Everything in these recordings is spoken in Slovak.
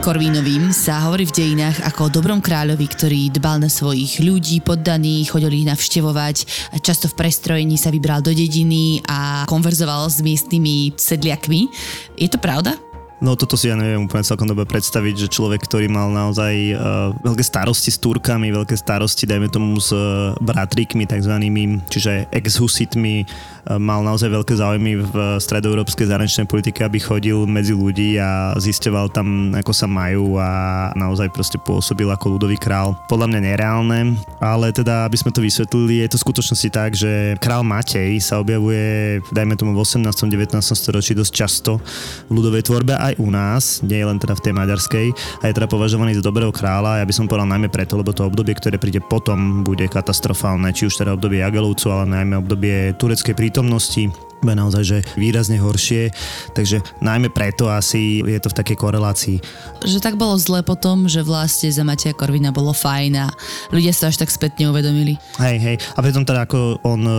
Korvínovým sa hovorí v dejinách ako o dobrom kráľovi, ktorý dbal na svojich ľudí, poddaných, chodili ich navštevovať, často v prestrojení sa vybral do dediny a konverzoval s miestnymi sedliakmi. Je to pravda? No toto si ja neviem úplne celkom dobre predstaviť, že človek, ktorý mal naozaj uh, veľké starosti s Turkami, veľké starosti, dajme tomu s uh, bratrikmi takzvanými, čiže ex-husitmi, uh, mal naozaj veľké záujmy v stredoeurópskej zahraničnej politike, aby chodil medzi ľudí a zistoval tam, ako sa majú a naozaj proste pôsobil ako ľudový král. Podľa mňa nereálne, ale teda, aby sme to vysvetlili, je to v skutočnosti tak, že král Matej sa objavuje, dajme tomu v 18. 19. storočí dosť často v ľudovej tvorbe aj u nás, nie len teda v tej maďarskej, a je teda považovaný za dobrého kráľa. Ja by som povedal najmä preto, lebo to obdobie, ktoré príde potom, bude katastrofálne, či už teda obdobie Jagelovcu, ale najmä obdobie tureckej prítomnosti bude naozaj že výrazne horšie, takže najmä preto asi je to v takej korelácii. Že tak bolo zle potom, že vlastne za Mateja Korvina bolo fajn a ľudia sa až tak spätne uvedomili. Hej, hej. A pritom teda ako on e,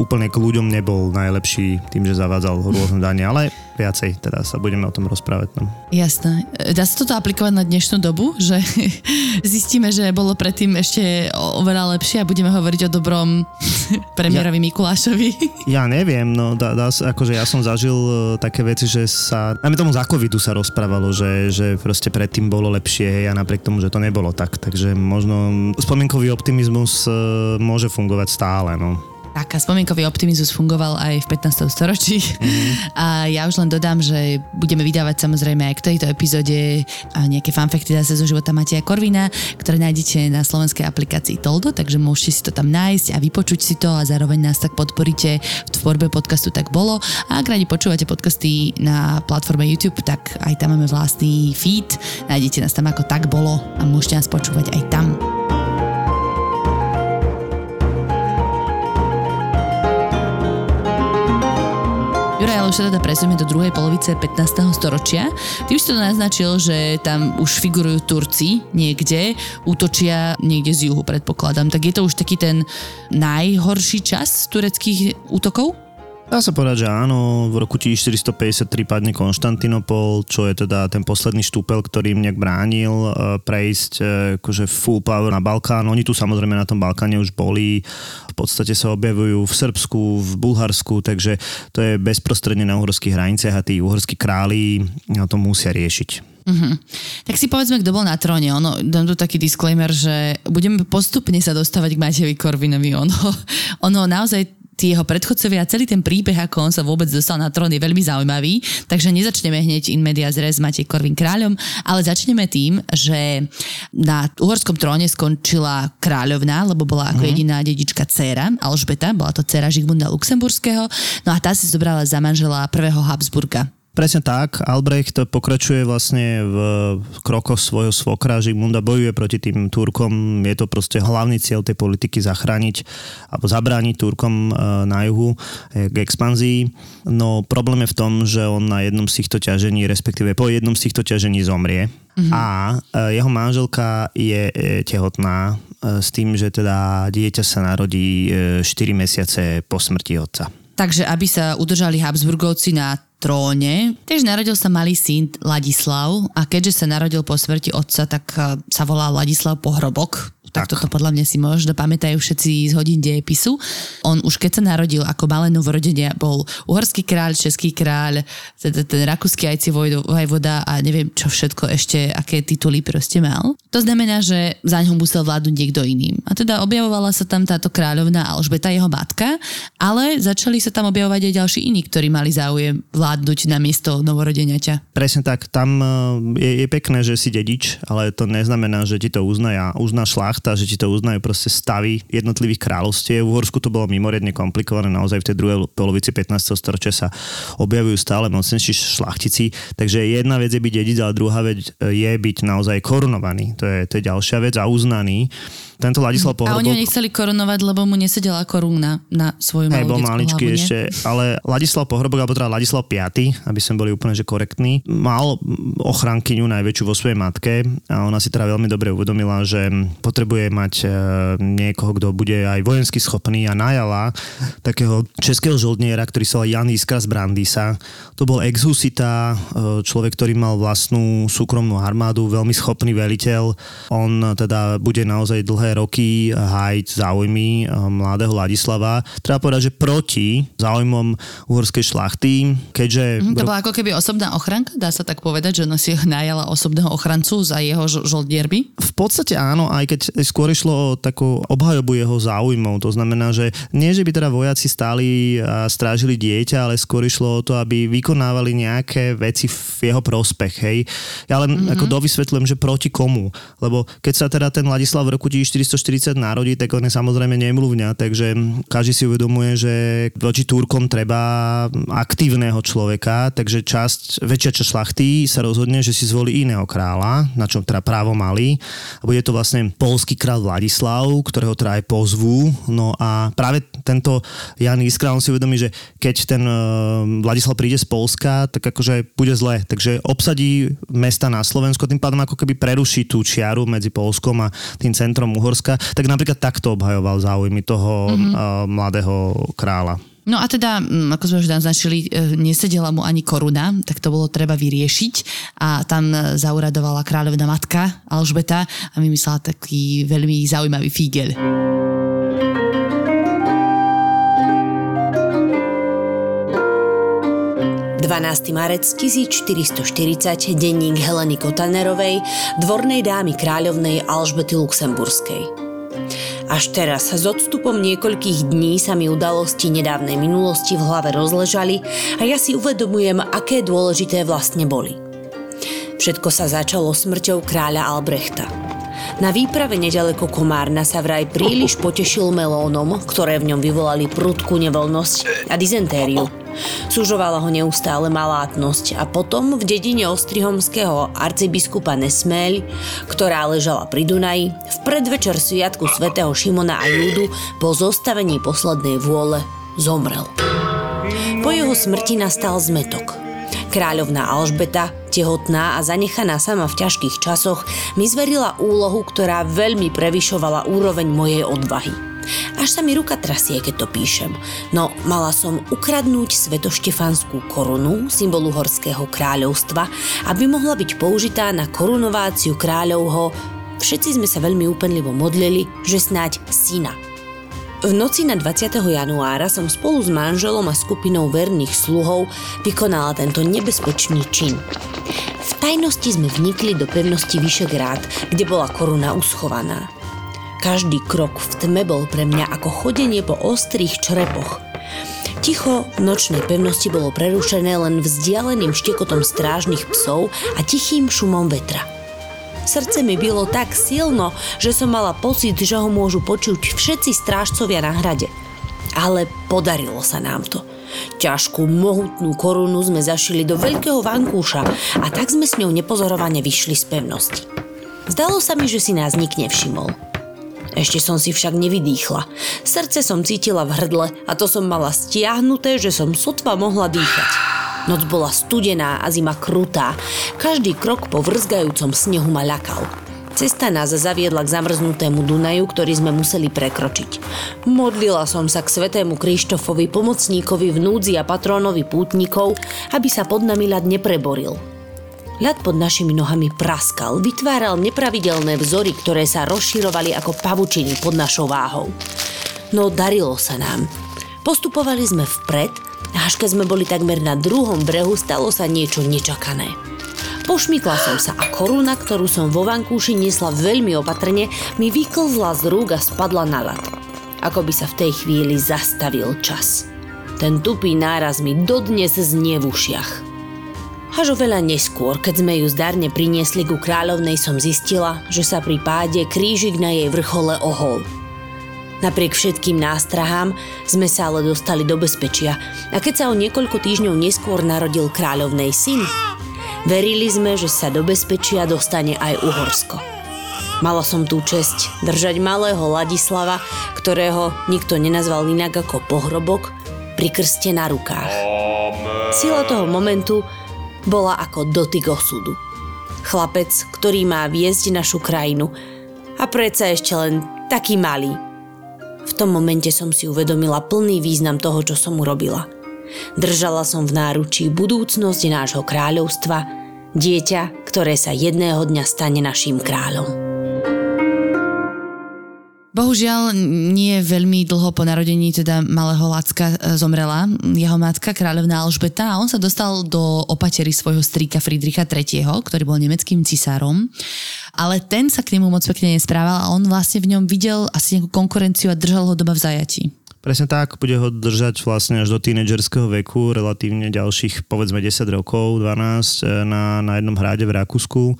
úplne k ľuďom nebol najlepší tým, že zavádzal rôzne dane, ale viacej teda sa budeme o tom rozprávať. No. Jasné. Dá sa toto aplikovať na dnešnú dobu, že zistíme, že bolo predtým ešte oveľa lepšie a budeme hovoriť o dobrom premiérovi ja, Mikulášovi? Ja neviem, no dá, dá, akože ja som zažil uh, také veci, že sa, najmä tomu za covidu sa rozprávalo, že, že proste predtým bolo lepšie hej, a napriek tomu, že to nebolo tak. Takže možno spomienkový optimizmus uh, môže fungovať stále. No. Tak a spomienkový optimizmus fungoval aj v 15. storočí. Mm-hmm. A ja už len dodám, že budeme vydávať samozrejme aj k tejto epizóde nejaké fanfekty zase zo života Mateja Korvina, ktoré nájdete na slovenskej aplikácii Toldo, takže môžete si to tam nájsť a vypočuť si to a zároveň nás tak podporíte v tvorbe podcastu Tak bolo. A ak radi počúvate podcasty na platforme YouTube, tak aj tam máme vlastný feed, nájdete nás tam ako Tak bolo a môžete nás počúvať aj tam. Juraj, ale už sa teda presunieme do druhej polovice 15. storočia. Ty už si to naznačil, že tam už figurujú Turci niekde, útočia niekde z juhu, predpokladám. Tak je to už taký ten najhorší čas tureckých útokov? Dá sa povedať, že áno, v roku 1453 padne Konštantinopol, čo je teda ten posledný štúpel, ktorý im nejak bránil e, prejsť e, akože full power na Balkán. Oni tu samozrejme na tom Balkáne už boli, v podstate sa objavujú v Srbsku, v Bulharsku, takže to je bezprostredne na uhorských hraniciach a tí uhorskí králi to musia riešiť. Mm-hmm. Tak si povedzme, kto bol na tróne. Ono, dám tu taký disclaimer, že budeme postupne sa dostávať k Matejovi Korvinovi. Ono, ono naozaj tí jeho predchodcovia a celý ten príbeh, ako on sa vôbec dostal na trón, je veľmi zaujímavý. Takže nezačneme hneď in media zres Matej Korvin kráľom, ale začneme tým, že na uhorskom tróne skončila kráľovná, lebo bola ako mm. jediná dedička dcéra Alžbeta, bola to dcéra Žigmunda Luxemburského, no a tá si zobrala za manžela prvého Habsburga, Presne tak. Albrecht pokračuje vlastne v krokoch svojho svokra. Žigmunda bojuje proti tým Turkom. Je to proste hlavný cieľ tej politiky zachrániť alebo zabrániť Turkom e, na juhu e, k expanzii. No problém je v tom, že on na jednom z týchto ťažení, respektíve po jednom z týchto ťažení zomrie. Mm-hmm. A e, jeho manželka je tehotná s tým, že teda dieťa sa narodí 4 mesiace po smrti otca. Takže aby sa udržali Habsburgovci na tróne. Tiež narodil sa malý syn Ladislav a keďže sa narodil po smrti otca, tak eh, sa volá Ladislav Pohrobok tak, tak toto podľa mňa si možno pamätajú všetci z hodín dejepisu. On už keď sa narodil ako malé novorodenia, bol uhorský kráľ, český kráľ, teda ten rakúsky ajci vojvoda a neviem čo všetko ešte, aké tituly proste mal. To znamená, že za ňom musel vládnuť niekto iným. A teda objavovala sa tam táto kráľovná Alžbeta, jeho matka, ale začali sa tam objavovať aj ďalší iní, ktorí mali záujem vládnuť na miesto novorodeniaťa. Presne tak, tam eh, je, je pekné, že si dedič, ale to neznamená, že ti to uzná, uzná šlach šlachta, že ti to uznajú proste stavy jednotlivých kráľovstiev. V Uhorsku to bolo mimoriadne komplikované, naozaj v tej druhej polovici 15. storočia sa objavujú stále mocnejší šlachtici, takže jedna vec je byť dedic, ale druhá vec je byť naozaj korunovaný. To je, to je ďalšia vec a uznaný. Tento Ladislav Pohrobok... A oni ho nechceli korunovať, lebo mu nesedela koruna na svoju malú bol maličký hlavu, ešte, ale Ladislav Pohrobok, alebo teda Ladislav V, aby sme boli úplne že korektní, mal ochrankyňu najväčšiu vo svojej matke a ona si teda veľmi dobre uvedomila, že potrebuje mať e, niekoho, kto bude aj vojensky schopný a najala takého českého žoldniera, ktorý sa Jan Iskra z Brandisa. To bol exhusita, e, človek, ktorý mal vlastnú súkromnú armádu, veľmi schopný veliteľ. On teda bude naozaj dlhé roky hájiť záujmy eh, mladého Ladislava. Treba povedať, že proti záujmom uhorskej šlachty, keďže... Mm, to bola ako keby osobná ochranka, dá sa tak povedať, že ona si najala osobného ochrancu za jeho žoldierby? V podstate áno, aj keď skôr išlo o takú obhajobu jeho záujmov. To znamená, že nie, že by teda vojaci stáli a strážili dieťa, ale skôr išlo o to, aby vykonávali nejaké veci v jeho prospech. Hej. Ja len mm-hmm. ako dovysvetľujem, že proti komu. Lebo keď sa teda ten Ladislav v roku 440 národí, tak on je samozrejme nemluvňa, takže každý si uvedomuje, že voči Turkom treba aktívneho človeka, takže časť, väčšia časť šlachty sa rozhodne, že si zvolí iného kráľa, na čom teda právo mali. A bude to vlastne polský král Vladislav, ktorého teda aj pozvú. No a práve tento Jan Iskra, on si uvedomí, že keď ten uh, Vladislav príde z Polska, tak akože bude zle. Takže obsadí mesta na Slovensku, tým pádom ako keby preruší tú čiaru medzi Polskom a tým centrom Uhor Uhorska, tak napríklad takto obhajoval záujmy toho mm-hmm. mladého kráľa. No a teda, mm, ako sme už naznačili, e, nesedela mu ani koruna, tak to bolo treba vyriešiť a tam e, zauradovala kráľovná matka Alžbeta a vymyslela taký veľmi zaujímavý fígel. 12. marec 1440 denník Heleny Kotanerovej, dvornej dámy kráľovnej Alžbety Luxemburskej. Až teraz, s odstupom niekoľkých dní sa mi udalosti nedávnej minulosti v hlave rozležali a ja si uvedomujem, aké dôležité vlastne boli. Všetko sa začalo smrťou kráľa Albrechta. Na výprave nedaleko Komárna sa vraj príliš potešil melónom, ktoré v ňom vyvolali prudkú nevoľnosť a dizentériu – Súžovala ho neustále malátnosť a potom v dedine Ostrihomského arcibiskupa Nesmeľ, ktorá ležala pri Dunaji, v predvečer sviatku svätého Šimona a Júdu po zostavení poslednej vôle zomrel. Po jeho smrti nastal zmetok. Kráľovná Alžbeta, tehotná a zanechaná sama v ťažkých časoch, mi zverila úlohu, ktorá veľmi prevyšovala úroveň mojej odvahy. Až sa mi ruka trasie, keď to píšem. No, mala som ukradnúť svetoštefanskú korunu, symbolu horského kráľovstva, aby mohla byť použitá na korunováciu kráľovho. Všetci sme sa veľmi úpenlivo modlili, že snáď syna. V noci na 20. januára som spolu s manželom a skupinou verných sluhov vykonala tento nebezpečný čin. V tajnosti sme vnikli do pevnosti Vyšegrád, kde bola koruna uschovaná. Každý krok v tme bol pre mňa ako chodenie po ostrých črepoch. Ticho v nočnej pevnosti bolo prerušené len vzdialeným štekotom strážnych psov a tichým šumom vetra. Srdce mi bylo tak silno, že som mala pocit, že ho môžu počuť všetci strážcovia na hrade. Ale podarilo sa nám to. Ťažkú, mohutnú korunu sme zašili do veľkého vankúša a tak sme s ňou nepozorovane vyšli z pevnosti. Zdalo sa mi, že si nás nik nevšimol. Ešte som si však nevydýchla. Srdce som cítila v hrdle a to som mala stiahnuté, že som sotva mohla dýchať. Noc bola studená a zima krutá. Každý krok po vrzgajúcom snehu ma ľakal. Cesta nás zaviedla k zamrznutému Dunaju, ktorý sme museli prekročiť. Modlila som sa k svetému Krištofovi, pomocníkovi v núdzi a patrónovi pútnikov, aby sa pod nami ľad nepreboril. Ľad pod našimi nohami praskal, vytváral nepravidelné vzory, ktoré sa rozširovali ako pavučiny pod našou váhou. No darilo sa nám. Postupovali sme vpred až keď sme boli takmer na druhom brehu, stalo sa niečo nečakané. Pošmykla som sa a koruna, ktorú som vo vankúši niesla veľmi opatrne, mi vyklzla z rúk a spadla na ľad. Ako by sa v tej chvíli zastavil čas. Ten tupý náraz mi dodnes znie v ušiach. Až oveľa neskôr, keď sme ju zdarne priniesli ku kráľovnej, som zistila, že sa pri páde krížik na jej vrchole ohol. Napriek všetkým nástrahám sme sa ale dostali do bezpečia a keď sa o niekoľko týždňov neskôr narodil kráľovnej syn, verili sme, že sa do bezpečia dostane aj Uhorsko. Mala som tú česť držať malého Ladislava, ktorého nikto nenazval inak ako pohrobok, pri krste na rukách. Sila toho momentu bola ako dotyk osudu. Chlapec, ktorý má viesť našu krajinu a predsa ešte len taký malý. V tom momente som si uvedomila plný význam toho, čo som urobila. Držala som v náručí budúcnosť nášho kráľovstva, dieťa, ktoré sa jedného dňa stane našim kráľom. Bohužiaľ, nie veľmi dlho po narodení teda malého Lacka e, zomrela jeho matka, kráľovná Alžbeta a on sa dostal do opatery svojho strýka Friedricha III., ktorý bol nemeckým cisárom. Ale ten sa k nemu moc pekne nesprával a on vlastne v ňom videl asi nejakú konkurenciu a držal ho doma v zajati. Presne tak, bude ho držať vlastne až do tínedžerského veku, relatívne ďalších povedzme 10 rokov, 12 e, na, na jednom hrade v Rakúsku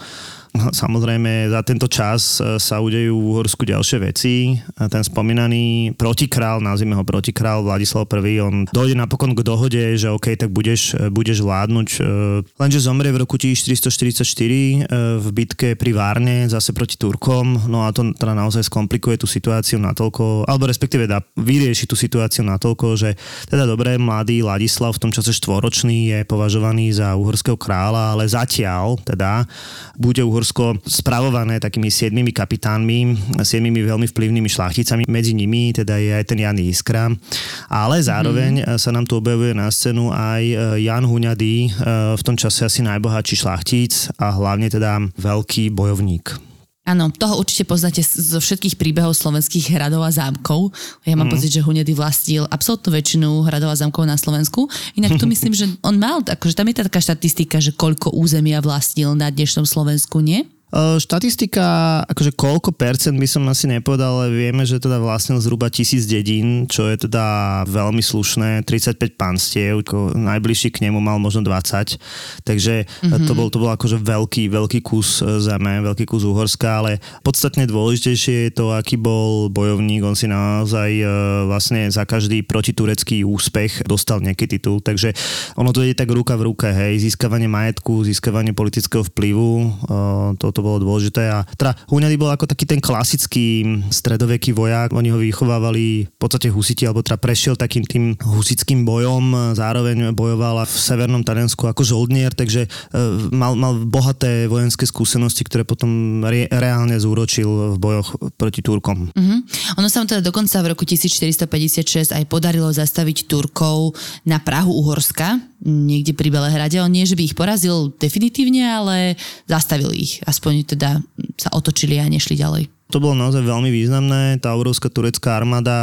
Samozrejme, za tento čas e, sa udejú v Uhorsku ďalšie veci. Ten spomínaný protikrál, nazvime ho protikrál Vladislav I, on dojde napokon k dohode, že OK, tak budeš, e, budeš vládnuť. E, lenže zomrie v roku 1444 v bitke pri Várne, zase proti Turkom. No a to teda naozaj skomplikuje tú situáciu natoľko, alebo respektíve dá, vyrieši tú situáciu natoľko, že teda dobré, mladý Ladislav v tom čase štvoročný je považovaný za uhorského kráľa, ale zatiaľ teda bude Uhorsko Uhorsko spravované takými siedmimi kapitánmi, siedmimi veľmi vplyvnými šlachticami. Medzi nimi teda je aj ten Jan Iskra. Ale zároveň mm. sa nám tu objavuje na scénu aj e, Jan Huňady, e, v tom čase asi najbohatší šlachtic a hlavne teda veľký bojovník. Áno, toho určite poznáte zo všetkých príbehov slovenských hradov a zámkov. Ja mám mm. pocit, že Hunedy vlastnil absolútnu väčšinu hradov a zámkov na Slovensku. Inak tu myslím, že on mal, akože tam je taká štatistika, že koľko územia vlastnil na dnešnom Slovensku, nie? Štatistika, akože koľko percent by som asi nepovedal, ale vieme, že teda vlastnil zhruba tisíc dedín, čo je teda veľmi slušné, 35 panstiev, najbližší k nemu mal možno 20, takže mm-hmm. to bol, to bol akože veľký, veľký kus e, zeme, veľký kus Uhorska, ale podstatne dôležitejšie je to, aký bol bojovník, on si naozaj vlastne za každý protiturecký úspech dostal nejaký titul, takže ono to je tak ruka v ruke, hej, získavanie majetku, získavanie politického vplyvu, to to bolo dôležité. A teda Huňady bol ako taký ten klasický stredoveký vojak, oni ho vychovávali v podstate husiti, alebo teda prešiel takým tým husickým bojom, zároveň bojoval v severnom Taliansku ako žoldnier, takže e, mal, mal bohaté vojenské skúsenosti, ktoré potom re, reálne zúročil v bojoch proti Turkom. Uh-huh. Ono sa mu teda dokonca v roku 1456 aj podarilo zastaviť Turkov na Prahu Uhorska, niekde pri Belehrade. On nie, že by ich porazil definitívne, ale zastavil ich. Aspoň teda sa otočili a nešli ďalej. To bolo naozaj veľmi významné, tá obrovská turecká armáda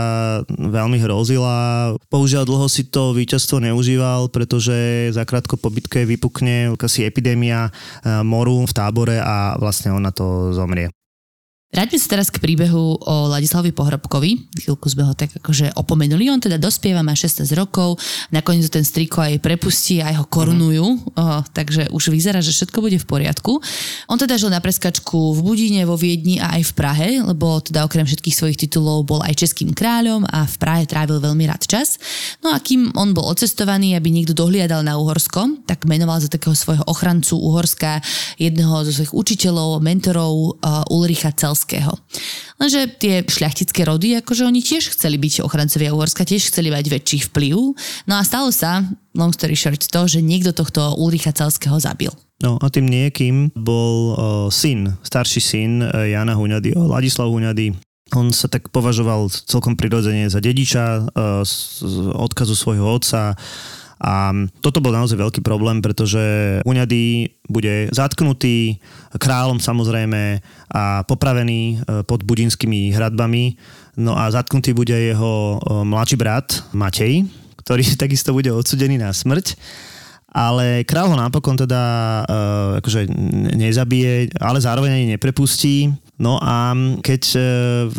veľmi hrozila. Bohužiaľ dlho si to víťazstvo neužíval, pretože zakrátko po bitke vypukne asi epidémia eh, moru v tábore a vlastne ona to zomrie. Vráťme sa teraz k príbehu o Ladislavovi Pohrobkovi. Chvíľku sme ho tak akože opomenuli. On teda dospieva, má 16 rokov, nakoniec ten striko aj prepustí, aj ho korunujú, mm. oh, takže už vyzerá, že všetko bude v poriadku. On teda žil na preskačku v Budine, vo Viedni a aj v Prahe, lebo teda okrem všetkých svojich titulov bol aj českým kráľom a v Prahe trávil veľmi rád čas. No a kým on bol odcestovaný, aby niekto dohliadal na Uhorsko, tak menoval za takého svojho ochrancu Uhorska jedného zo svojich učiteľov, mentorov uh, Ulricha Celska Uhorského. Lenže tie šľachtické rody, akože oni tiež chceli byť ochrancovia Uhorska, tiež chceli mať väčší vplyv. No a stalo sa, long story short, to, že niekto tohto Ulricha Celského zabil. No a tým niekým bol uh, syn, starší syn uh, Jana Huňady, uh, Ladislav Huňady, on sa tak považoval celkom prirodzene za dediča uh, z odkazu svojho otca a toto bol naozaj veľký problém, pretože Uňady bude zatknutý kráľom samozrejme a popravený e, pod budinskými hradbami. No a zatknutý bude jeho e, mladší brat Matej, ktorý takisto bude odsudený na smrť ale král ho napokon teda uh, akože nezabije, ale zároveň ani neprepustí. No a keď uh,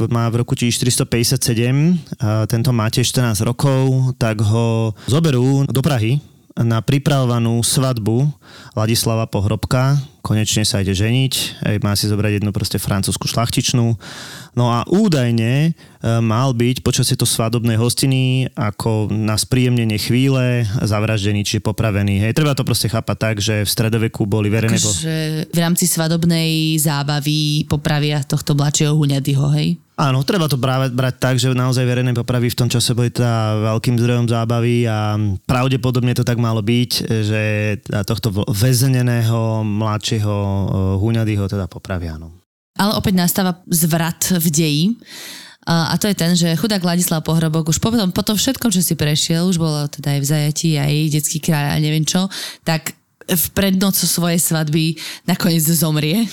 má v roku 1457 uh, tento máte 14 rokov, tak ho zoberú do Prahy na pripravovanú svadbu Ladislava Pohrobka. Konečne sa ide ženiť, má si zobrať jednu proste francúzsku šlachtičnú. No a údajne e, mal byť počas tejto svadobnej hostiny ako na spríjemnenie chvíle zavraždený či popravený. Hej, treba to proste chápať tak, že v stredoveku boli verejné... Takže v rámci svadobnej zábavy popravia tohto mladšieho huňadyho, hej? Áno, treba to brať, brať tak, že naozaj verejné popravy v tom čase boli teda veľkým zdrojom zábavy a pravdepodobne to tak malo byť, že tohto väzneného mladšieho eh, Huňadyho teda popravia. No. Ale opäť nastáva zvrat v deji. A to je ten, že chudák Ladislav Pohrobok už potom, po tom všetkom, čo si prešiel, už bolo teda aj v zajatí, aj detský kráľ a neviem čo, tak v prednocu svojej svadby nakoniec zomrie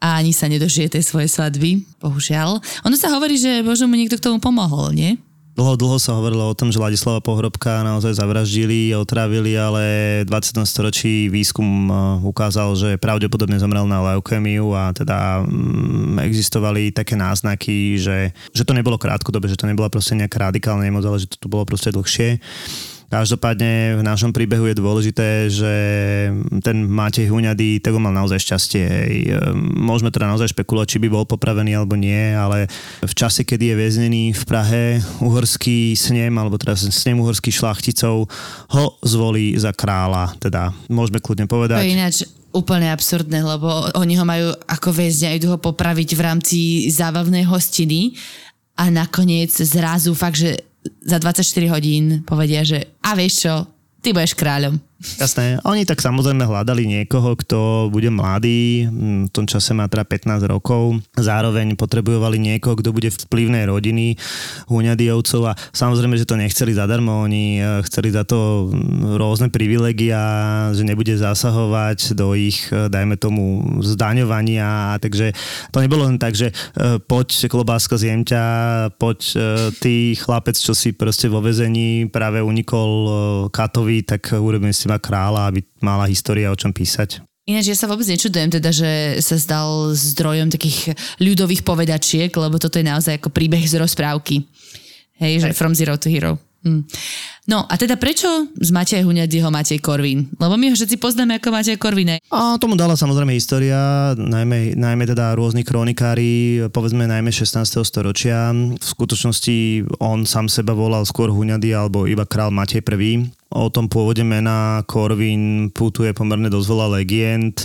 a ani sa nedožije tej svojej svadby, bohužiaľ. Ono sa hovorí, že možno mu niekto k tomu pomohol, nie? Dlho, dlho sa hovorilo o tom, že Ladislava Pohrobka naozaj zavraždili, otrávili, ale v 20. storočí výskum e, ukázal, že pravdepodobne zomrel na leukémiu a teda mm, existovali také náznaky, že, že to nebolo krátkodobé, že to nebola proste nejaká radikálna nemoc, ale že to, to bolo proste dlhšie. Každopádne v našom príbehu je dôležité, že ten Matej Huňady tego mal naozaj šťastie. Môžeme teda naozaj špekulovať, či by bol popravený alebo nie, ale v čase, kedy je väznený v Prahe uhorský snem, alebo teda snem uhorských šlachticov, ho zvolí za kráľa. Teda môžeme kľudne povedať. To ináč úplne absurdné, lebo oni ho majú ako väzňa, idú ho popraviť v rámci zábavnej hostiny a nakoniec zrazu fakt, že za 24 hodín povedia, že a vieš čo, ty budeš kráľom. Jasné, oni tak samozrejme hľadali niekoho, kto bude mladý, v tom čase má teda 15 rokov, zároveň potrebovali niekoho, kto bude vplyvnej rodiny Huňadiovcov a samozrejme, že to nechceli zadarmo, oni eh, chceli za to rôzne privilegia, že nebude zasahovať do ich, eh, dajme tomu, zdaňovania, takže to nebolo len tak, že eh, poď klobáska z jemťa, poď ty chlapec, čo si proste vo vezení práve unikol Katovi, tak urobím si ma kráľa, aby mala história o čom písať. Ináč ja sa vôbec nečudujem teda, že sa zdal zdrojom takých ľudových povedačiek, lebo toto je naozaj ako príbeh z rozprávky. Hej, že from zero to hero. Hm. No a teda prečo z Matej Huňadyho Matej Korvín? Lebo my ho všetci poznáme ako Matej Korvín. A tomu dala samozrejme história, najmä, najmä teda rôzni kronikári, povedzme najmä 16. storočia. V skutočnosti on sám seba volal skôr Huňady alebo iba král Matej I. O tom pôvode mena Korvín putuje pomerne dosť veľa legend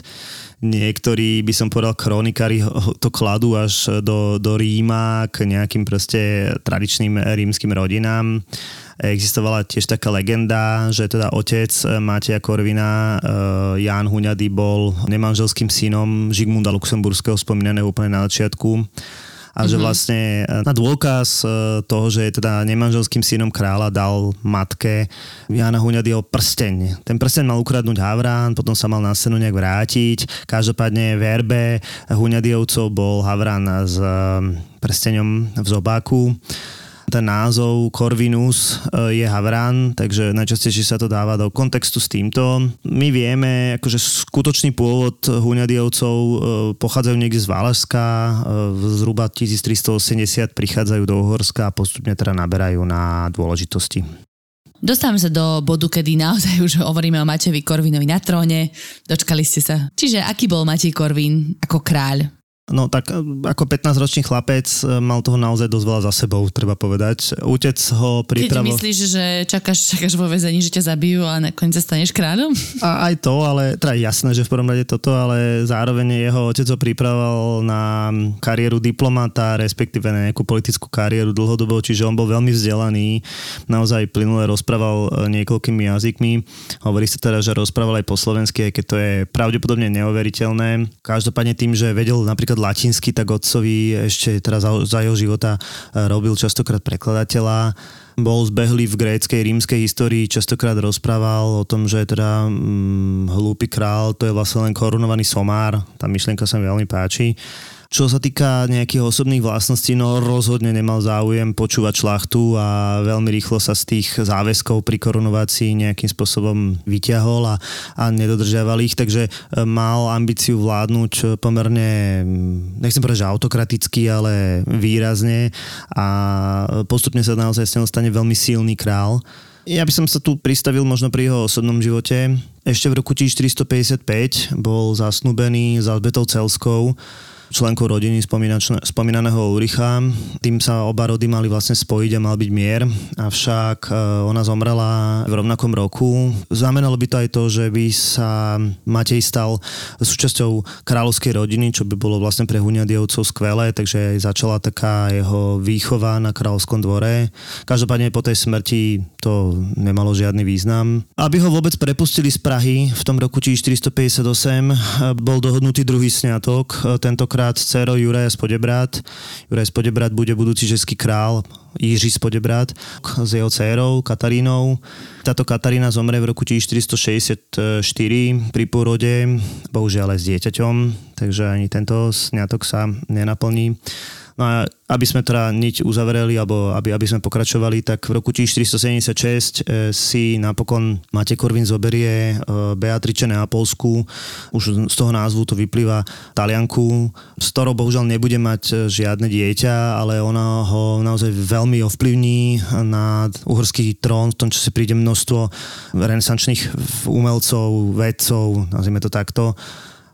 niektorí, by som povedal, kronikári to kladú až do, do Ríma k nejakým proste tradičným rímskym rodinám. Existovala tiež taká legenda, že teda otec Mateja Korvina, eh, Ján Huňady, bol nemanželským synom Žigmunda Luxemburského, spomínaného úplne na začiatku a že mhm. vlastne e, na dôkaz e, toho, že je teda nemanželským synom kráľa dal matke Jana Huňadyho prsteň. Ten prsteň mal ukradnúť Havrán, potom sa mal na scénu nejak vrátiť. Každopádne v erbe Huňadyovcov bol Havrán s e, prsteňom v zobáku ten názov Corvinus e, je Havran, takže najčastejšie sa to dáva do kontextu s týmto. My vieme, akože skutočný pôvod Huňadiovcov e, pochádzajú niekde z Valašska, e, zhruba 1380 prichádzajú do Uhorska a postupne teda naberajú na dôležitosti. Dostávame sa do bodu, kedy naozaj už hovoríme o Matejovi Korvinovi na tróne. Dočkali ste sa. Čiže aký bol Matej Korvin ako kráľ? No tak e, ako 15-ročný chlapec e, mal toho naozaj dosť veľa za sebou, treba povedať. Utec ho pripravo... Keď myslíš, že čakáš, čakáš vo väzení, že ťa zabijú a nakoniec staneš kráľom? A aj to, ale teda jasné, že v prvom rade toto, ale zároveň jeho otec ho pripravoval na kariéru diplomata, respektíve na nejakú politickú kariéru dlhodobo, čiže on bol veľmi vzdelaný, naozaj plynule rozprával e, niekoľkými jazykmi. Hovorí sa teda, že rozprával aj po slovensky, aj keď to je pravdepodobne neuveriteľné. Každopádne tým, že vedel napríklad napríklad latinsky, tak otcovi ešte teraz za, za jeho života e, robil častokrát prekladateľa. Bol zbehlý v gréckej, rímskej histórii, častokrát rozprával o tom, že teda hm, hlúpy král, to je vlastne len korunovaný somár. Tá myšlienka sa mi veľmi páči. Čo sa týka nejakých osobných vlastností, no rozhodne nemal záujem počúvať šlachtu a veľmi rýchlo sa z tých záväzkov pri korunovácii nejakým spôsobom vyťahol a, a nedodržiaval ich, takže e, mal ambíciu vládnuť pomerne, nechcem povedať, že autokraticky, ale výrazne. A postupne sa naozaj s ňou stane veľmi silný král. Ja by som sa tu pristavil možno pri jeho osobnom živote. Ešte v roku 1455 bol zasnúbený s Albetou Celskou, členkou rodiny spomínaného Ulricha. Tým sa oba rody mali vlastne spojiť a mal byť mier, avšak e, ona zomrela v rovnakom roku. Znamenalo by to aj to, že by sa Matej stal súčasťou kráľovskej rodiny, čo by bolo vlastne pre Huniadievcov skvelé, takže začala taká jeho výchova na kráľovskom dvore. Každopádne po tej smrti to nemalo žiadny význam. Aby ho vôbec prepustili z Prahy v tom roku 1458, bol dohodnutý druhý sňatok, e, tentokrát Spodebrat s dcerou Juraja Spodebrat. Juraj Spodebrat bude budúci český král Jiří Spodebrat s jeho dcerou Katarínou. Táto Katarína zomrie v roku 1464 pri pôrode, bohužiaľ aj s dieťaťom, takže ani tento sňatok sa nenaplní. No a aby sme teda niť uzavreli, alebo aby, aby sme pokračovali, tak v roku 1476 e, si napokon Mate Korvin zoberie e, Beatrice Neapolsku, už z toho názvu to vyplýva Talianku, z ktorou bohužiaľ nebude mať e, žiadne dieťa, ale ona ho naozaj veľmi ovplyvní na uhorský trón, v tom čase príde množstvo renesančných umelcov, vedcov, nazvime to takto.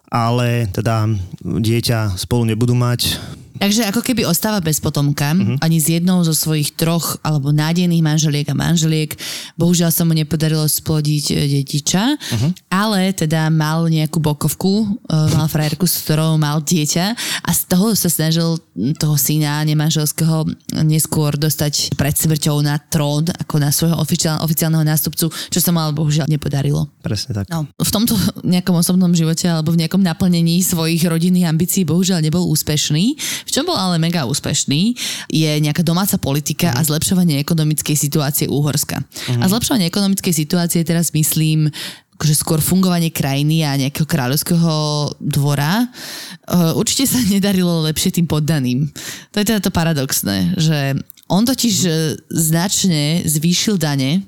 Ale teda dieťa spolu nebudú mať. Takže ako keby ostáva bez potomka, uh-huh. ani z jednou zo svojich troch alebo nádejných manželiek a manželiek. Bohužiaľ sa mu nepodarilo splodiť e, detiča, uh-huh. ale teda mal nejakú bokovku, uh, mal frajerku, s ktorou mal dieťa a z toho sa snažil toho syna nemanželského neskôr dostať pred smrťou na trón, ako na svojho oficiál, oficiálneho nástupcu, čo sa mu ale bohužiaľ nepodarilo. Presne tak. No, v tomto nejakom osobnom živote alebo v nejakom naplnení svojich rodinných ambícií bohužiaľ nebol úspešný v čom bol ale mega úspešný, je nejaká domáca politika a mhm. zlepšovanie ekonomickej situácie Úhorska. Mm. A zlepšovanie ekonomickej situácie teraz myslím akože skôr fungovanie krajiny a nejakého kráľovského dvora, uh, určite sa nedarilo lepšie tým poddaným. To je teda to paradoxné, že on totiž mm. značne zvýšil dane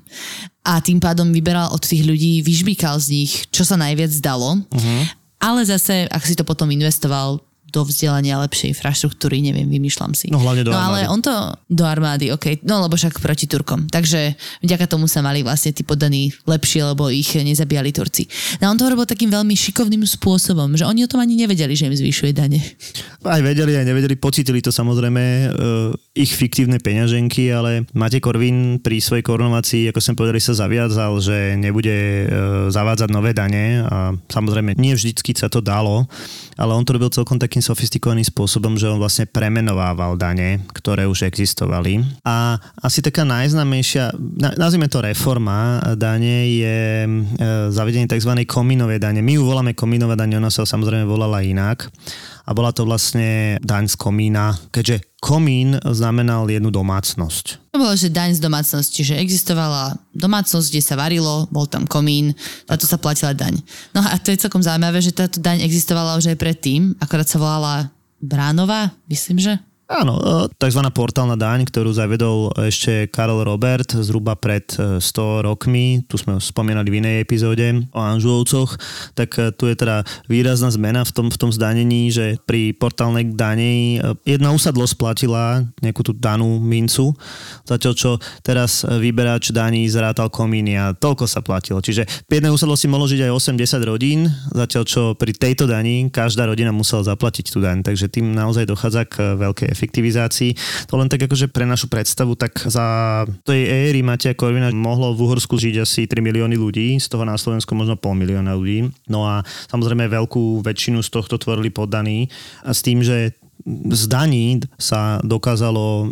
a tým pádom vyberal od tých ľudí, vyžbíkal z nich, čo sa najviac dalo. Uh-huh. Ale zase, ak si to potom investoval do vzdelania lepšej infraštruktúry, neviem, vymýšľam si. No hlavne do no, armády. ale on to do armády, ok, no lebo však proti Turkom. Takže vďaka tomu sa mali vlastne tí podaní lepšie, lebo ich nezabíjali Turci. No on to robil takým veľmi šikovným spôsobom, že oni o tom ani nevedeli, že im zvyšuje dane. Aj vedeli, aj nevedeli, pocitili to samozrejme uh, ich fiktívne peňaženky, ale Matej Korvin pri svojej korunovácii, ako som povedali, sa zaviazal, že nebude uh, zavádzať nové dane a samozrejme nie vždycky sa to dalo, ale on to robil celkom takým sofistikovaným spôsobom, že on vlastne premenovával dane, ktoré už existovali. A asi taká najznámejšia, nazvime to reforma dane, je e, zavedenie tzv. komínovej dane. My ju voláme komínové dane, ona sa samozrejme volala inak a bola to vlastne daň z komína, keďže komín znamenal jednu domácnosť. To bolo, že daň z domácnosti, že existovala domácnosť, kde sa varilo, bol tam komín, a to sa platila daň. No a to je celkom zaujímavé, že táto daň existovala už aj predtým, akorát sa volala Bránová, myslím, že? Áno, e, tzv. portálna daň, ktorú zavedol ešte Karol Robert zhruba pred 100 e, rokmi, tu sme spomínali v inej epizóde o Anžulovcoch, tak e, tu je teda výrazná zmena v tom, v tom zdanení, že pri portálnej dani jedna usadlosť platila nejakú tú danú mincu, zatiaľ čo teraz vyberač daní zrátal komíny a toľko sa platilo. Čiže pri jednej usadlosti mohlo žiť aj 8-10 rodín, zatiaľ čo pri tejto daní každá rodina musela zaplatiť tú daň, takže tým naozaj dochádza k veľkej efektivizácii. To len tak akože pre našu predstavu, tak za tej éry Matia Korvina mohlo v Uhorsku žiť asi 3 milióny ľudí, z toho na Slovensku možno pol milióna ľudí. No a samozrejme veľkú väčšinu z tohto tvorili poddaní a s tým, že z daní sa dokázalo e,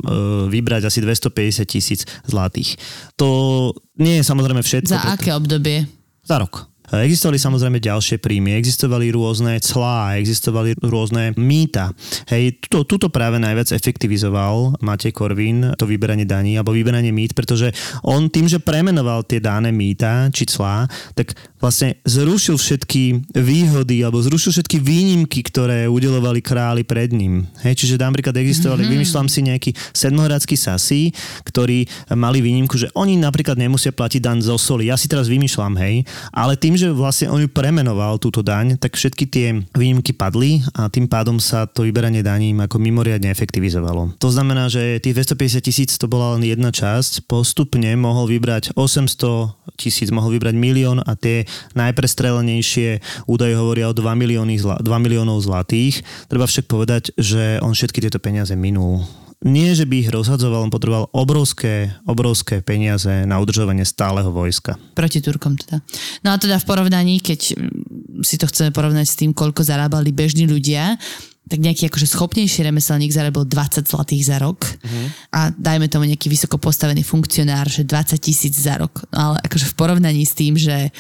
vybrať asi 250 tisíc zlatých. To nie je samozrejme všetko. Za aké obdobie? Za rok. Existovali samozrejme ďalšie príjmy, existovali rôzne clá, existovali rôzne mýta. Hej, tuto, tuto práve najviac efektivizoval Matej Korvin, to vyberanie daní alebo vyberanie mýt, pretože on tým, že premenoval tie dané mýta či clá, tak vlastne zrušil všetky výhody alebo zrušil všetky výnimky, ktoré udelovali králi pred ním. Hej, čiže napríklad existovali, mm-hmm. vymýšľam si nejaký sedmohradský sasí, ktorí mali výnimku, že oni napríklad nemusia platiť daň zo soli. Ja si teraz vymýšľam, hej, ale tým, že vlastne on ju premenoval túto daň, tak všetky tie výnimky padli a tým pádom sa to vyberanie daní ako mimoriadne efektivizovalo. To znamená, že tých 250 tisíc to bola len jedna časť, postupne mohol vybrať 800 tisíc, mohol vybrať milión a tie najprestrelenejšie údaje hovoria o 2, milióny zla, 2 miliónov zlatých. Treba však povedať, že on všetky tieto peniaze minul nie, že by ich rozhadzoval, on potreboval obrovské, obrovské peniaze na udržovanie stáleho vojska. Proti Turkom teda. No a teda v porovnaní, keď si to chceme porovnať s tým, koľko zarábali bežní ľudia, tak nejaký akože schopnejší remeselník zarobil 20 zlatých za rok uh-huh. a dajme tomu nejaký vysoko postavený funkcionár, že 20 tisíc za rok. No ale akože v porovnaní s tým, že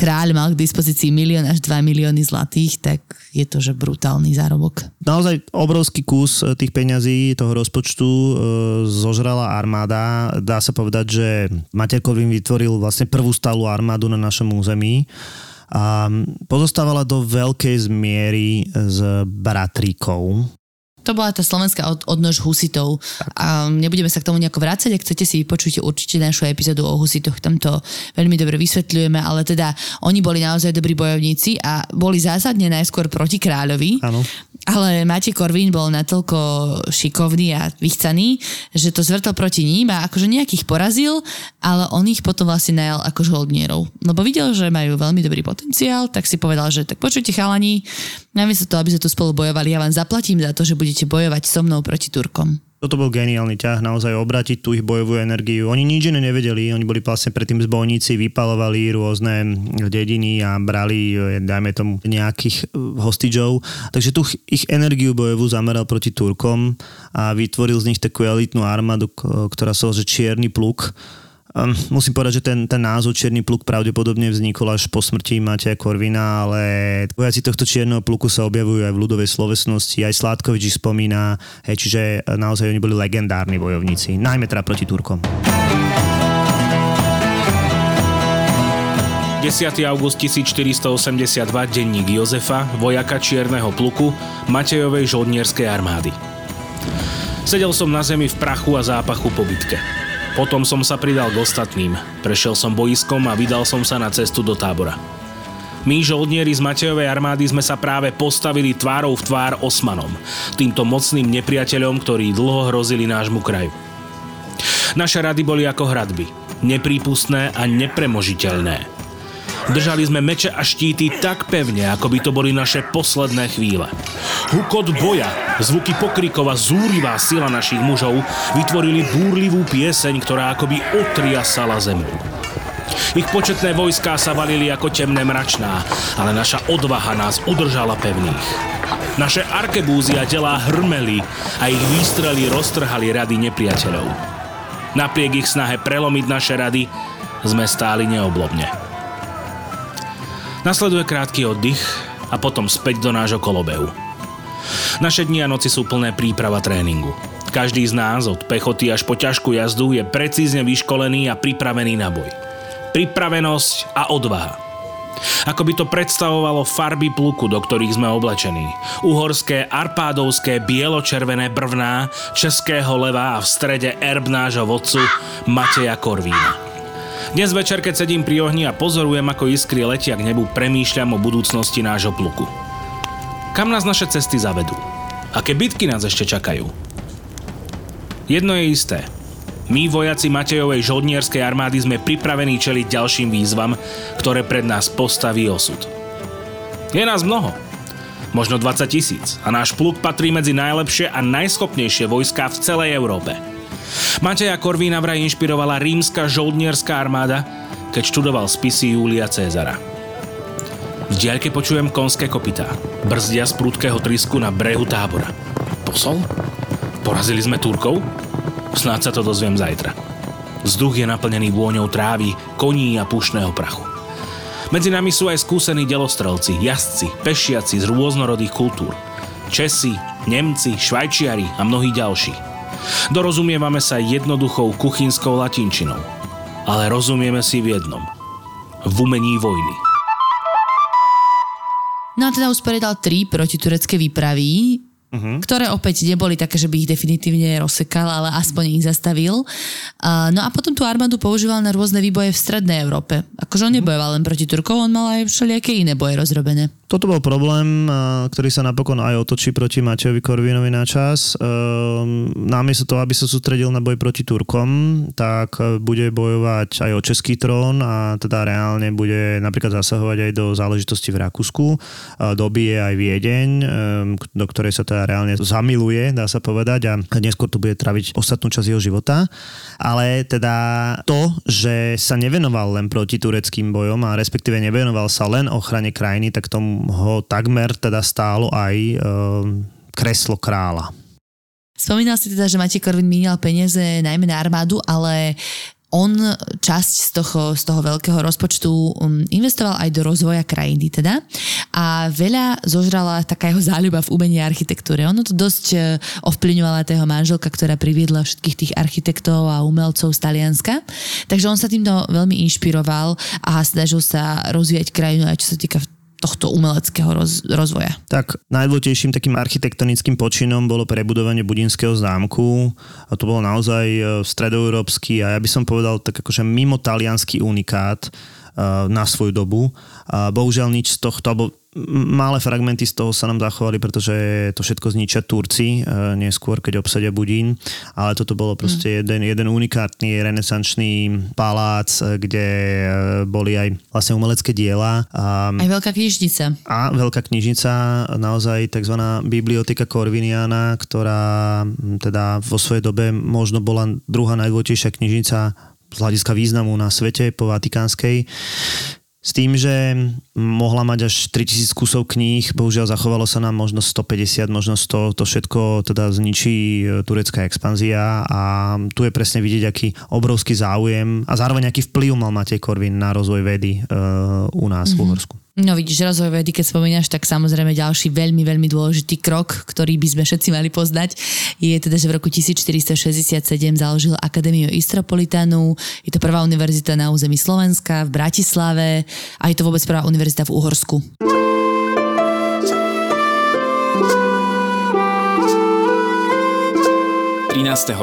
kráľ mal k dispozícii milión až 2 milióny zlatých, tak je to, že brutálny zárobok. Naozaj obrovský kus e, tých peňazí toho rozpočtu e, zožrala armáda. Dá sa povedať, že Mater Korvin vytvoril vlastne prvú stálu armádu na našom území a pozostávala do veľkej zmiery z bratríkov. To bola tá slovenská od, odnož husitov. A nebudeme sa k tomu nejako vrácať, ak chcete si vypočuť určite našu epizódu o husitoch, tam to veľmi dobre vysvetľujeme, ale teda oni boli naozaj dobrí bojovníci a boli zásadne najskôr proti kráľovi. Áno. Ale Matej Korvín bol natoľko šikovný a vychcaný, že to zvrtal proti ním a akože nejakých porazil, ale on ich potom vlastne najal ako žoldnierov. Lebo videl, že majú veľmi dobrý potenciál, tak si povedal, že tak počujte chalani, namiesto toho, aby sme tu spolu bojovali, ja vám zaplatím za to, že budete bojovať so mnou proti Turkom. Toto bol geniálny ťah, naozaj obrátiť tú ich bojovú energiu. Oni nič iné nevedeli, oni boli vlastne predtým zbojníci, vypalovali rôzne dediny a brali, dajme tomu, nejakých eh, hostičov. Takže tú ich energiu bojovú zameral proti Turkom a vytvoril z nich takú elitnú armádu, ktorá sa že Čierny pluk Um, musím povedať, že ten, ten názov Čierny pluk pravdepodobne vznikol až po smrti Mateja Korvina, ale vojaci tohto čierneho pluku sa objavujú aj v ľudovej slovesnosti, aj Sládkovič ich spomína, hej, čiže naozaj oni boli legendárni bojovníci, najmä teda proti Turkom. 10. august 1482, denník Jozefa, vojaka Čierneho pluku, Matejovej žoldnierskej armády. Sedel som na zemi v prachu a zápachu po bitke. Potom som sa pridal k ostatným. Prešiel som boiskom a vydal som sa na cestu do tábora. My, žoldnieri z Matejovej armády, sme sa práve postavili tvárou v tvár Osmanom, týmto mocným nepriateľom, ktorí dlho hrozili nášmu kraju. Naše rady boli ako hradby, neprípustné a nepremožiteľné. Držali sme meče a štíty tak pevne, ako by to boli naše posledné chvíle. Hukot boja, zvuky pokrikov a zúrivá sila našich mužov vytvorili búrlivú pieseň, ktorá akoby otriasala zemu. Ich početné vojská sa valili ako temné mračná, ale naša odvaha nás udržala pevných. Naše arkebúzy a telá hrmeli a ich výstrely roztrhali rady nepriateľov. Napriek ich snahe prelomiť naše rady, sme stáli neoblobne. Nasleduje krátky oddych a potom späť do nášho kolobehu. Naše dni a noci sú plné príprava tréningu. Každý z nás, od pechoty až po ťažkú jazdu, je precízne vyškolený a pripravený na boj. Pripravenosť a odvaha. Ako by to predstavovalo farby pluku, do ktorých sme oblečení. Uhorské, arpádovské, bielo-červené brvná, českého leva a v strede erb nášho vodcu Mateja Korvína. Dnes večer, keď sedím pri ohni a pozorujem, ako iskry letia k nebu, premýšľam o budúcnosti nášho pluku. Kam nás naše cesty zavedú? Aké bitky nás ešte čakajú? Jedno je isté. My, vojaci Matejovej žoldnierskej armády, sme pripravení čeliť ďalším výzvam, ktoré pred nás postaví osud. Je nás mnoho. Možno 20 tisíc a náš pluk patrí medzi najlepšie a najschopnejšie vojská v celej Európe – Mateja Korvína vraj inšpirovala rímska žoldnierská armáda, keď študoval spisy Júlia Cézara. V diaľke počujem konské kopytá. Brzdia z prudkého trysku na brehu tábora. Posol? Porazili sme Turkov? Snáď sa to dozviem zajtra. Vzduch je naplnený vôňou trávy, koní a pušného prachu. Medzi nami sú aj skúsení delostrelci, jazdci, pešiaci z rôznorodých kultúr. Česi, Nemci, Švajčiari a mnohí ďalší. Dorozumievame sa jednoduchou kuchynskou latinčinou. Ale rozumieme si v jednom. V umení vojny. No a teda usporiadal tri protiturecké výpravy, uh-huh. ktoré opäť neboli také, že by ich definitívne rozsekal, ale aspoň ich zastavil. Uh, no a potom tú armádu používal na rôzne výboje v Strednej Európe. Akože on nebojoval len proti Turkov, on mal aj všelijaké iné boje rozrobené. Toto bol problém, ktorý sa napokon aj otočí proti Matejovi Korvinovi na čas. Ehm, namiesto toho, aby sa sústredil na boj proti Turkom, tak bude bojovať aj o český trón a teda reálne bude napríklad zasahovať aj do záležitosti v Rakúsku. Dobije aj Viedeň, do ktorej sa teda reálne zamiluje, dá sa povedať, a neskôr to bude traviť ostatnú časť jeho života. Ale teda to, že sa nevenoval len proti tureckým bojom a respektíve nevenoval sa len ochrane krajiny, tak tomu ho takmer teda stálo aj e, kreslo kráľa. Spomínal si teda, že Matej Korvin míňal peniaze najmä na armádu, ale on časť z toho, z toho veľkého rozpočtu um, investoval aj do rozvoja krajiny teda a veľa zožrala taká jeho záľuba v umení a architektúre. Ono to dosť e, ovplyvňovala tá manželka, ktorá priviedla všetkých tých architektov a umelcov z Talianska. Takže on sa týmto veľmi inšpiroval a snažil sa rozvíjať krajinu aj čo sa týka tohto umeleckého roz, rozvoja. Tak najdôležitejším takým architektonickým počinom bolo prebudovanie Budinského zámku a to bolo naozaj e, stredoeurópsky a ja by som povedal tak akože mimo talianský unikát e, na svoju dobu. Bohužiaľ nič z tohto, alebo malé fragmenty z toho sa nám zachovali, pretože to všetko zničia Turci, e, neskôr, keď obsadia Budín, ale toto bolo proste mm. jeden, jeden unikátny renesančný palác, e, kde e, boli aj vlastne umelecké diela. A, aj veľká knižnica. A veľká knižnica, naozaj tzv. biblioteka Corviniana, ktorá teda vo svojej dobe možno bola druhá najdôležitejšia knižnica z hľadiska významu na svete po Vatikánskej. S tým, že mohla mať až 3000 kusov kníh, bohužiaľ zachovalo sa nám možno 150, možno 100, to všetko teda zničí e, turecká expanzia a tu je presne vidieť, aký obrovský záujem a zároveň aký vplyv mal Matej Korvin na rozvoj vedy uh, u nás mm-hmm. v mhm. Uhorsku. No vidíš, rozvoj vedy, keď spomínaš, tak samozrejme ďalší veľmi, veľmi dôležitý krok, ktorý by sme všetci mali poznať, je teda, že v roku 1467 založil Akadémiu Istropolitanu. Je to prvá univerzita na území Slovenska, v Bratislave a je to vôbec prvá univerzita v Uhorsku.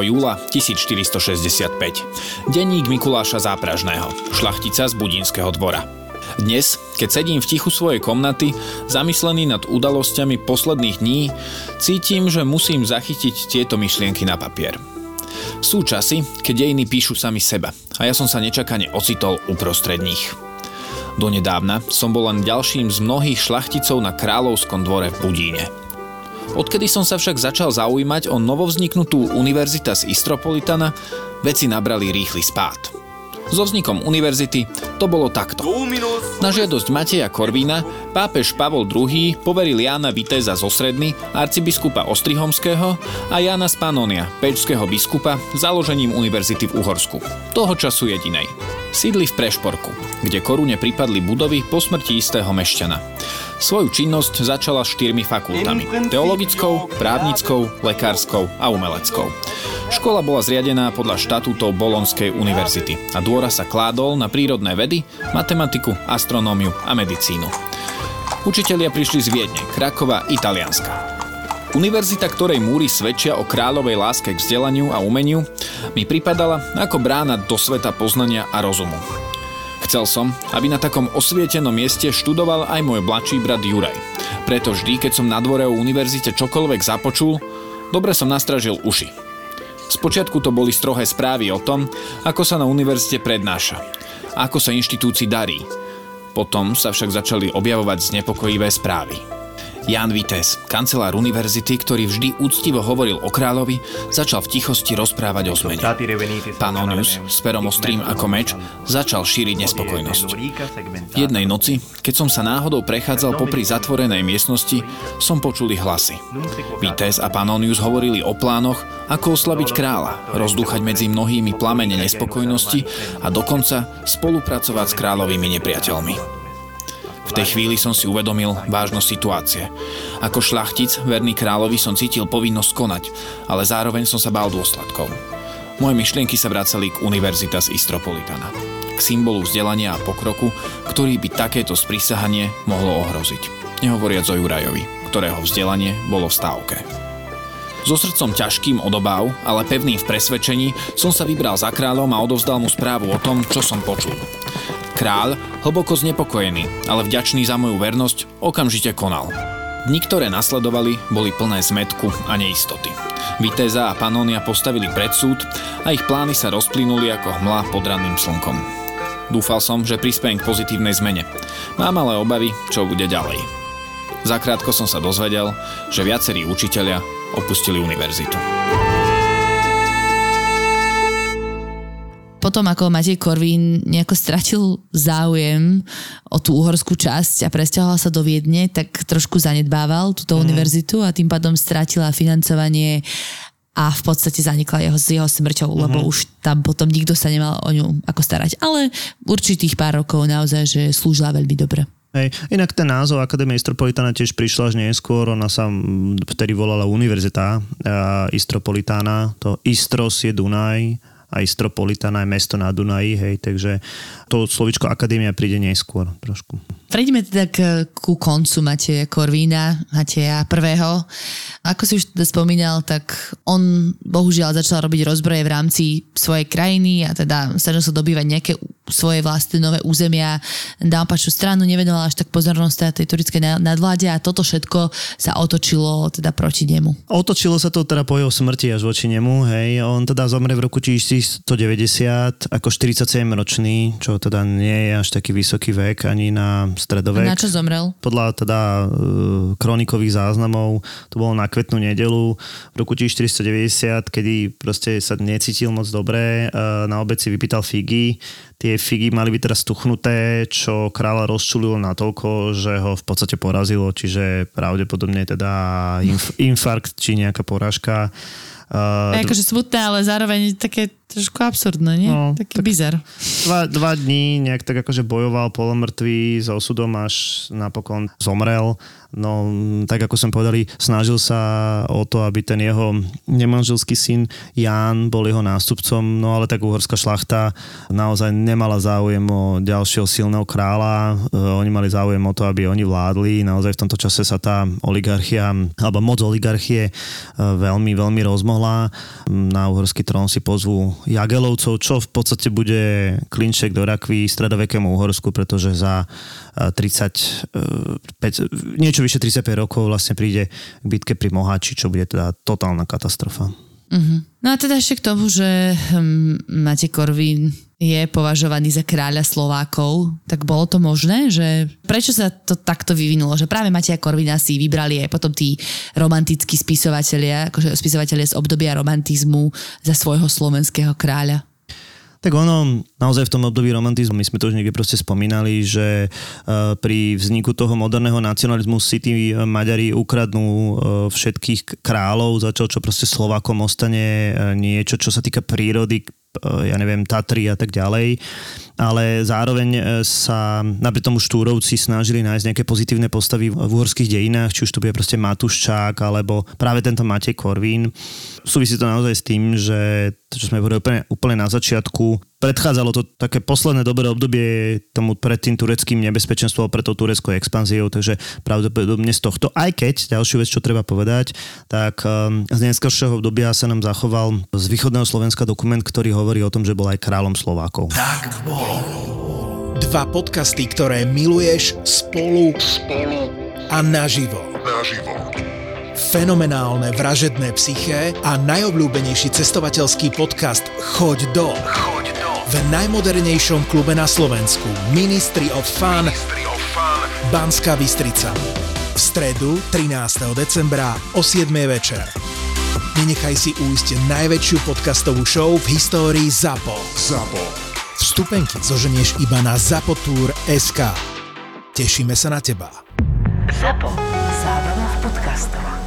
júla 1465. Denník Mikuláša Zápražného, šlachtica z Budínskeho dvora. Dnes, keď sedím v tichu svojej komnaty, zamyslený nad udalosťami posledných dní, cítim, že musím zachytiť tieto myšlienky na papier. Sú časy, keď dejiny píšu sami seba a ja som sa nečakane ocitol uprostred nich. Donedávna som bol len ďalším z mnohých šlachticov na kráľovskom dvore v Budíne. Odkedy som sa však začal zaujímať o novovzniknutú univerzita z Istropolitana, veci nabrali rýchly spád. So vznikom univerzity to bolo takto. Na žiadosť Mateja Korvína pápež Pavol II poveril Jána Viteza zo Sredny, arcibiskupa Ostrihomského a Jána Spanonia, pečského biskupa, založením univerzity v Uhorsku. Toho času jedinej. Sídli v Prešporku, kde korune pripadli budovy po smrti istého mešťana. Svoju činnosť začala štyrmi fakultami. Teologickou, právnickou, lekárskou a umeleckou. Škola bola zriadená podľa štatútov Bolonskej univerzity a dôra sa kládol na prírodné vedy, matematiku, astronómiu a medicínu. Učitelia prišli z Viedne, Krakova, Italianska. Univerzita, ktorej múry svedčia o kráľovej láske k vzdelaniu a umeniu, mi pripadala ako brána do sveta poznania a rozumu. Chcel som, aby na takom osvietenom mieste študoval aj môj mladší brat Juraj. Preto vždy, keď som na dvore o univerzite čokoľvek započul, dobre som nastražil uši. Spočiatku to boli strohé správy o tom, ako sa na univerzite prednáša, ako sa inštitúcii darí. Potom sa však začali objavovať znepokojivé správy. Jan Vites, kancelár univerzity, ktorý vždy úctivo hovoril o kráľovi, začal v tichosti rozprávať o zmene. Panonius, s perom ostrým ako meč, začal šíriť nespokojnosť. Jednej noci, keď som sa náhodou prechádzal popri zatvorenej miestnosti, som počuli hlasy. Vites a Panonius hovorili o plánoch, ako oslabiť kráľa, rozdúchať medzi mnohými plamene nespokojnosti a dokonca spolupracovať s kráľovými nepriateľmi. V tej chvíli som si uvedomil vážnosť situácie. Ako šlachtic, verný kráľovi som cítil povinnosť konať, ale zároveň som sa bál dôsledkov. Moje myšlienky sa vracali k Univerzita z Istropolitana. k symbolu vzdelania a pokroku, ktorý by takéto sprísahanie mohlo ohroziť. Nehovoriac o Jurajovi, ktorého vzdelanie bolo v stávke. So srdcom ťažkým odobáv, ale pevným v presvedčení, som sa vybral za kráľom a odovzdal mu správu o tom, čo som počul. Kráľ, hlboko znepokojený, ale vďačný za moju vernosť, okamžite konal. Dni, ktoré nasledovali, boli plné zmetku a neistoty. Vitéza a Panónia postavili pred súd a ich plány sa rozplynuli ako hmla pod ranným slnkom. Dúfal som, že prispiejem k pozitívnej zmene. Mám ale obavy, čo bude ďalej. Zakrátko som sa dozvedel, že viacerí učitelia opustili univerzitu. potom ako Matej Korvín nejako stratil záujem o tú uhorskú časť a presťahoval sa do Viedne, tak trošku zanedbával túto mm. univerzitu a tým pádom stratila financovanie a v podstate zanikla jeho, s jeho smrťou, mm-hmm. lebo už tam potom nikto sa nemal o ňu ako starať. Ale určitých pár rokov naozaj, že slúžila veľmi dobre. Hej. Inak ten názov Akadémie Istropolitána tiež prišla až neskôr, ona sa vtedy volala Univerzita Istropolitána, to Istros je Dunaj, a Istropolitana je mesto na Dunaji, hej, takže to slovičko akadémia príde neskôr trošku. Prejdeme teda k, ku koncu Mateja Korvína, Mateja prvého. Ako si už teda spomínal, tak on bohužiaľ začal robiť rozbroje v rámci svojej krajiny a teda snažil sa dobývať nejaké svoje vlastné nové územia na opačnú stranu, nevenoval až tak pozornosť tej turickej nadvláde a toto všetko sa otočilo teda proti nemu. Otočilo sa to teda po jeho smrti až voči nemu, hej. On teda zomre v roku 1190 ako 47 ročný, čo teda nie je až taký vysoký vek ani na stredovek. Na čo zomrel? Podľa teda e, kronikových záznamov to bolo na kvetnú nedelu v roku 1490, kedy proste sa necítil moc dobre. E, na obec si vypýtal figy. Tie figy mali byť teraz tuchnuté, čo kráľa rozčulilo natoľko, že ho v podstate porazilo, čiže pravdepodobne teda inf- infarkt či nejaká porážka. Uh, akože smutné, ale zároveň také trošku absurdné, nie? No, Taký tak bizar. Dva, dva dní nejak tak akože bojoval polomrtvý s osudom, až napokon zomrel. No, tak ako som povedali, snažil sa o to, aby ten jeho nemanželský syn Ján bol jeho nástupcom, no ale tak uhorská šlachta naozaj nemala záujem o ďalšieho silného kráľa. E, oni mali záujem o to, aby oni vládli. Naozaj v tomto čase sa tá oligarchia, alebo moc oligarchie e, veľmi, veľmi rozmohla. Na uhorský trón si pozvú Jagelovcov, čo v podstate bude klinček do rakvy stredovekému Uhorsku, pretože za 35, e, niečo vyše 35 rokov vlastne príde k bitke pri Mohači, čo bude teda totálna katastrofa. Uh-huh. No a teda ešte k tomu, že hm, Matej Korvín je považovaný za kráľa Slovákov, tak bolo to možné, že prečo sa to takto vyvinulo, že práve Mateja Korvina si vybrali aj potom tí romantickí spisovatelia, akože spisovatelia z obdobia romantizmu za svojho slovenského kráľa? Tak ono, naozaj v tom období romantizmu, my sme to už niekde proste spomínali, že uh, pri vzniku toho moderného nacionalizmu si tí Maďari ukradnú uh, všetkých kráľov, začal čo proste Slovákom ostane niečo, čo sa týka prírody, ja neviem, Tatry a tak ďalej ale zároveň e, sa napriek tomu Štúrovci snažili nájsť nejaké pozitívne postavy v uhorských dejinách, či už to bude proste Matuščák, alebo práve tento Matej Korvín. Súvisí to naozaj s tým, že čo sme povedali úplne, úplne na začiatku, predchádzalo to také posledné dobré obdobie tomu pred tým tureckým nebezpečenstvom, pred tou tureckou expanziou, takže pravdepodobne z tohto, aj keď, ďalšiu vec, čo treba povedať, tak um, z neskôršieho obdobia sa nám zachoval z východného Slovenska dokument, ktorý hovorí o tom, že bol aj kráľom Slovákov. Tak bol. Dva podcasty, ktoré miluješ spolu, spolu a naživo. Naživo. Fenomenálne vražedné psyché a najobľúbenejší cestovateľský podcast Choď do. Choď do. V najmodernejšom klube na Slovensku Ministry of Fun, Ministry of Fun. Banská Bystrica. V stredu 13. decembra o 7. večer. Nenechaj si újsť najväčšiu podcastovú show v histórii ZAPO. ZAPO Vstupenky zoženieš iba na SK. Tešíme sa na teba. Zapo. Zábrná v podcastovách.